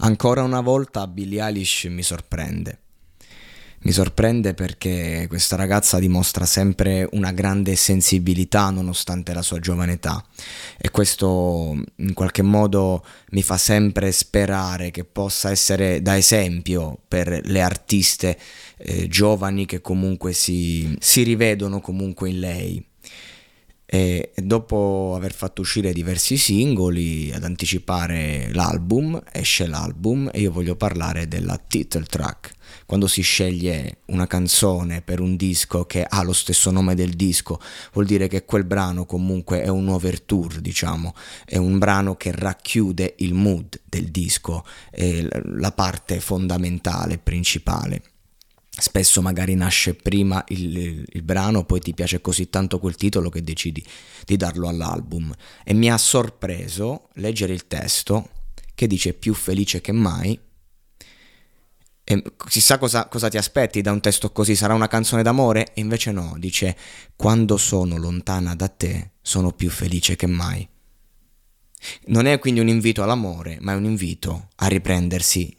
Ancora una volta Billie Eilish mi sorprende. Mi sorprende perché questa ragazza dimostra sempre una grande sensibilità nonostante la sua giovane età e questo in qualche modo mi fa sempre sperare che possa essere da esempio per le artiste eh, giovani che comunque si, si rivedono comunque in lei. E dopo aver fatto uscire diversi singoli ad anticipare l'album, esce l'album e io voglio parlare della title track. Quando si sceglie una canzone per un disco che ha lo stesso nome del disco, vuol dire che quel brano comunque è un overture, diciamo, è un brano che racchiude il mood del disco, la parte fondamentale, principale spesso magari nasce prima il, il, il, brano, poi ti piace così tanto quel titolo che decidi di darlo all'album. E mi ha sorpreso leggere il testo che dice più felice che mai. E chissà cosa, cosa ti aspetti da un testo così, sarà una canzone d'amore? E invece no, dice quando sono lontana da te sono più felice che mai. Non è quindi un invito all'amore, ma è un invito a riprendersi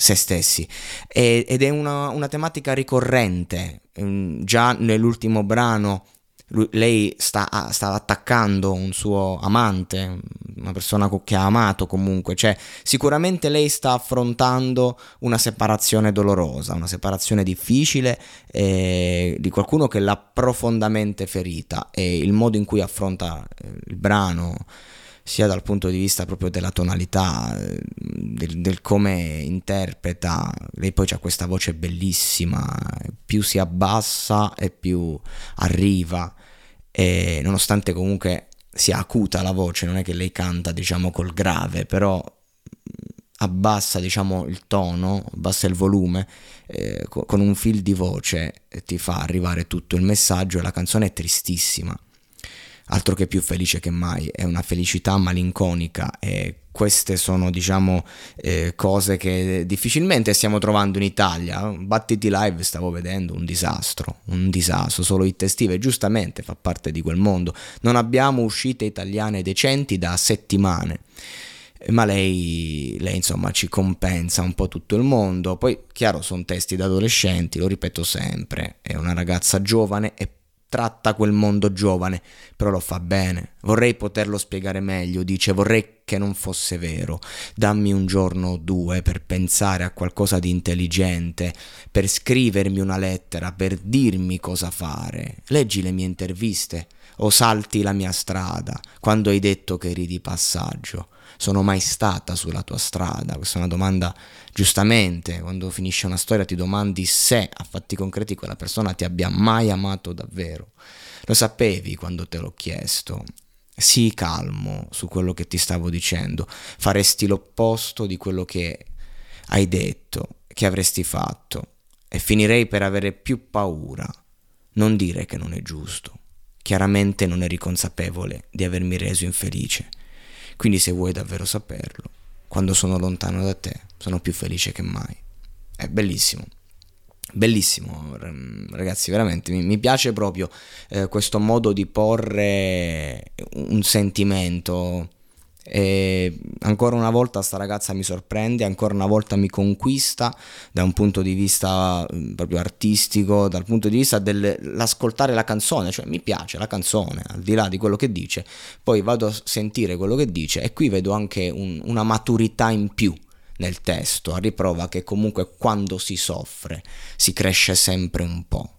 se stessi. E, ed è una, una, tematica ricorrente. Mm, già nell'ultimo brano lui, lei sta, sta, attaccando un suo amante una persona che ha amato comunque. Cioè sicuramente lei sta affrontando una separazione dolorosa una separazione difficile eh, di qualcuno che l'ha profondamente ferita. E il modo in cui affronta eh, il brano sia dal punto di vista proprio della tonalità, del, del come interpreta. Lei poi ha questa voce bellissima, più si abbassa e più arriva, e nonostante comunque sia acuta la voce, non è che lei canta diciamo col grave, però abbassa diciamo il tono, abbassa il volume eh, con un fil di voce e ti fa arrivare tutto il messaggio e la canzone è tristissima altro che più felice che mai, è una felicità malinconica e queste sono diciamo eh, cose che difficilmente stiamo trovando in Italia. Battiti live stavo vedendo un disastro, un disastro, solo hit estive, giustamente fa parte di quel mondo. Non abbiamo uscite italiane decenti da settimane ma lei, lei, insomma ci compensa un po' tutto il mondo. Poi, chiaro, sono testi da adolescenti, lo ripeto sempre, è una ragazza giovane e tratta quel mondo giovane, però lo fa bene. Vorrei poterlo spiegare meglio, dice, vorrei che non fosse vero. Dammi un giorno o due per pensare a qualcosa di intelligente, per scrivermi una lettera, per dirmi cosa fare. Leggi le mie interviste o salti la mia strada quando hai detto che eri di passaggio sono mai stata sulla tua strada? Questa è una domanda giustamente, quando finisce una storia ti domandi se a fatti concreti quella persona ti abbia mai amato davvero. Lo sapevi quando te l'ho chiesto. Sii calmo su quello che ti stavo dicendo, faresti l'opposto di quello che hai detto, che avresti fatto, e finirei per avere più paura. Non dire che non è giusto. Chiaramente non eri consapevole di avermi reso infelice. Quindi se vuoi davvero saperlo, quando sono lontano da te, sono più felice che mai. È bellissimo. Bellissimo, ragazzi, veramente mi, piace proprio eh, questo modo di porre un sentimento. E ancora una volta sta ragazza mi sorprende, ancora una volta mi conquista da un punto di vista mm, proprio artistico, dal punto di vista dell'ascoltare la canzone, cioè mi piace la canzone, al di là di quello che dice, poi vado a sentire quello che dice e qui vedo anche un, una maturità in più nel testo, a riprova che comunque quando si soffre si cresce sempre un po'.